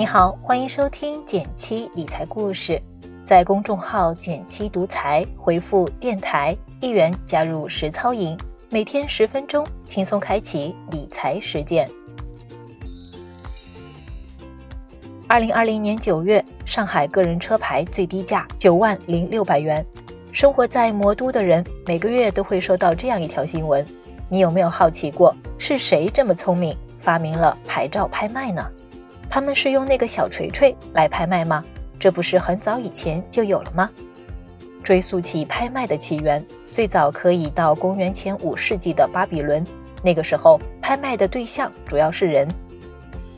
你好，欢迎收听减七理财故事，在公众号“减七独裁回复“电台”一元加入实操营，每天十分钟，轻松开启理财实践。二零二零年九月，上海个人车牌最低价九万零六百元。生活在魔都的人，每个月都会收到这样一条新闻。你有没有好奇过，是谁这么聪明，发明了牌照拍卖呢？他们是用那个小锤锤来拍卖吗？这不是很早以前就有了吗？追溯起拍卖的起源，最早可以到公元前五世纪的巴比伦。那个时候，拍卖的对象主要是人。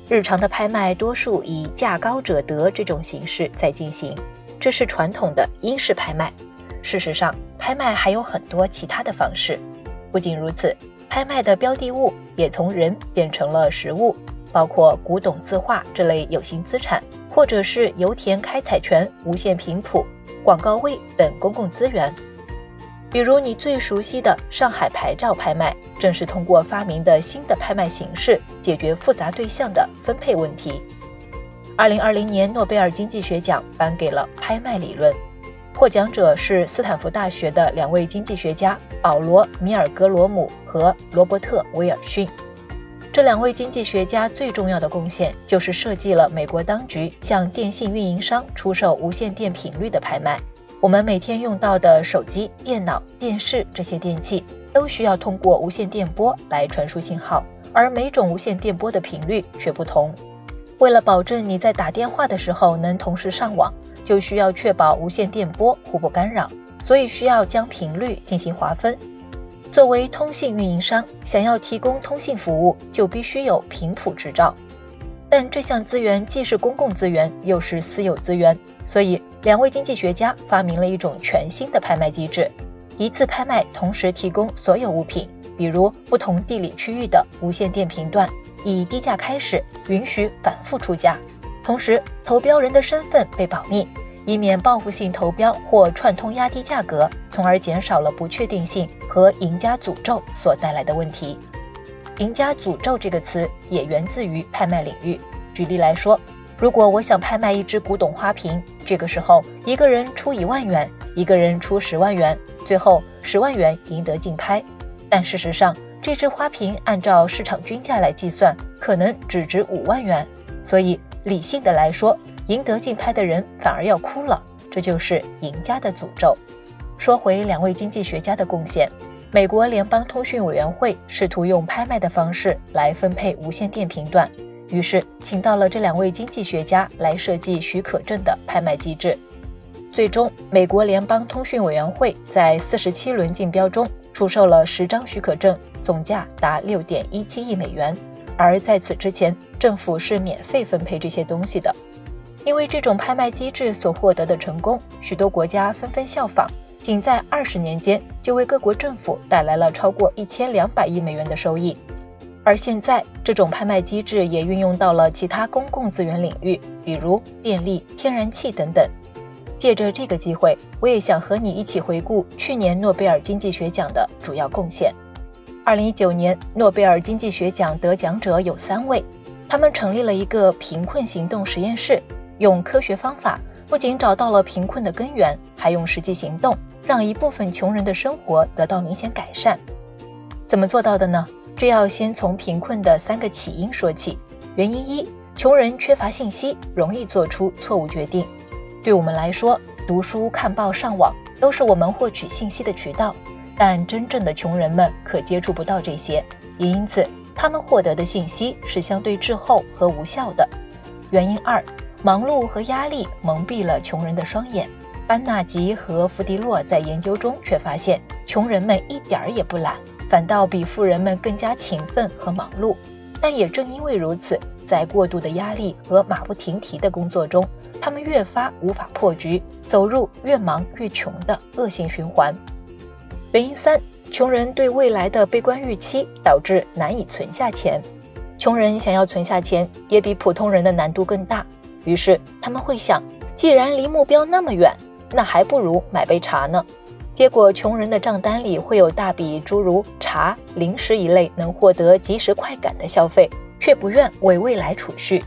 日常的拍卖多数以价高者得这种形式在进行，这是传统的英式拍卖。事实上，拍卖还有很多其他的方式。不仅如此，拍卖的标的物也从人变成了实物，包括古董字画这类有形资产，或者是油田开采权、无线频谱、广告位等公共资源。比如你最熟悉的上海牌照拍卖，正是通过发明的新的拍卖形式，解决复杂对象的分配问题。二零二零年诺贝尔经济学奖颁给了拍卖理论。获奖者是斯坦福大学的两位经济学家保罗·米尔格罗姆和罗伯特·威尔逊。这两位经济学家最重要的贡献就是设计了美国当局向电信运营商出售无线电频率的拍卖。我们每天用到的手机、电脑、电视这些电器都需要通过无线电波来传输信号，而每种无线电波的频率却不同。为了保证你在打电话的时候能同时上网。就需要确保无线电波互不干扰，所以需要将频率进行划分。作为通信运营商，想要提供通信服务，就必须有频谱执照。但这项资源既是公共资源，又是私有资源，所以两位经济学家发明了一种全新的拍卖机制：一次拍卖同时提供所有物品，比如不同地理区域的无线电频段，以低价开始，允许反复出价。同时，投标人的身份被保密，以免报复性投标或串通压低价格，从而减少了不确定性和赢家诅咒所带来的问题。赢家诅咒这个词也源自于拍卖领域。举例来说，如果我想拍卖一只古董花瓶，这个时候一个人出一万元，一个人出十万元，最后十万元赢得竞拍。但事实上，这只花瓶按照市场均价来计算，可能只值五万元，所以。理性的来说，赢得竞拍的人反而要哭了，这就是赢家的诅咒。说回两位经济学家的贡献，美国联邦通讯委员会试图用拍卖的方式来分配无线电频段，于是请到了这两位经济学家来设计许可证的拍卖机制。最终，美国联邦通讯委员会在四十七轮竞标中出售了十张许可证，总价达六点一七亿美元。而在此之前，政府是免费分配这些东西的。因为这种拍卖机制所获得的成功，许多国家纷纷效仿，仅在二十年间就为各国政府带来了超过一千两百亿美元的收益。而现在，这种拍卖机制也运用到了其他公共资源领域，比如电力、天然气等等。借着这个机会，我也想和你一起回顾去年诺贝尔经济学奖的主要贡献。二零一九年诺贝尔经济学奖得奖者有三位，他们成立了一个贫困行动实验室，用科学方法不仅找到了贫困的根源，还用实际行动让一部分穷人的生活得到明显改善。怎么做到的呢？这要先从贫困的三个起因说起。原因一：穷人缺乏信息，容易做出错误决定。对我们来说，读书、看报、上网都是我们获取信息的渠道。但真正的穷人们可接触不到这些，也因此他们获得的信息是相对滞后和无效的。原因二，忙碌和压力蒙蔽了穷人的双眼。班纳吉和弗迪洛在研究中却发现，穷人们一点儿也不懒，反倒比富人们更加勤奋和忙碌。但也正因为如此，在过度的压力和马不停蹄的工作中，他们越发无法破局，走入越忙越穷的恶性循环。原因三：穷人对未来的悲观预期导致难以存下钱。穷人想要存下钱，也比普通人的难度更大。于是他们会想，既然离目标那么远，那还不如买杯茶呢。结果，穷人的账单里会有大笔诸如茶、零食一类能获得即时快感的消费，却不愿为未来储蓄。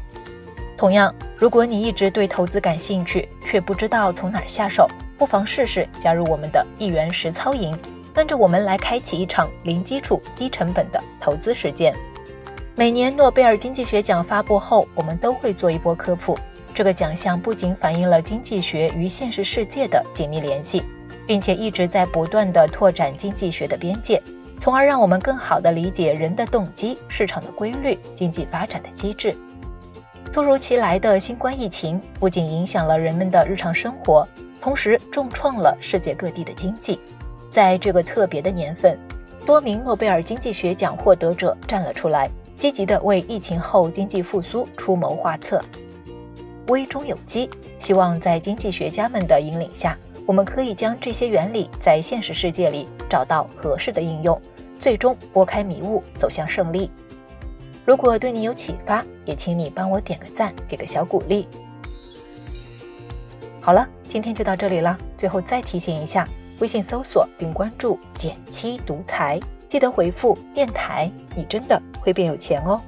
同样，如果你一直对投资感兴趣，却不知道从哪儿下手，不妨试试加入我们的一元实操营，跟着我们来开启一场零基础、低成本的投资实践。每年诺贝尔经济学奖发布后，我们都会做一波科普。这个奖项不仅反映了经济学与现实世界的紧密联系，并且一直在不断的拓展经济学的边界，从而让我们更好地理解人的动机、市场的规律、经济发展的机制。突如其来的新冠疫情不仅影响了人们的日常生活，同时重创了世界各地的经济。在这个特别的年份，多名诺贝尔经济学奖获得者站了出来，积极地为疫情后经济复苏出谋划策。危中有机，希望在经济学家们的引领下，我们可以将这些原理在现实世界里找到合适的应用，最终拨开迷雾，走向胜利。如果对你有启发，也请你帮我点个赞，给个小鼓励。好了，今天就到这里了。最后再提醒一下，微信搜索并关注“减七独裁”，记得回复“电台”，你真的会变有钱哦。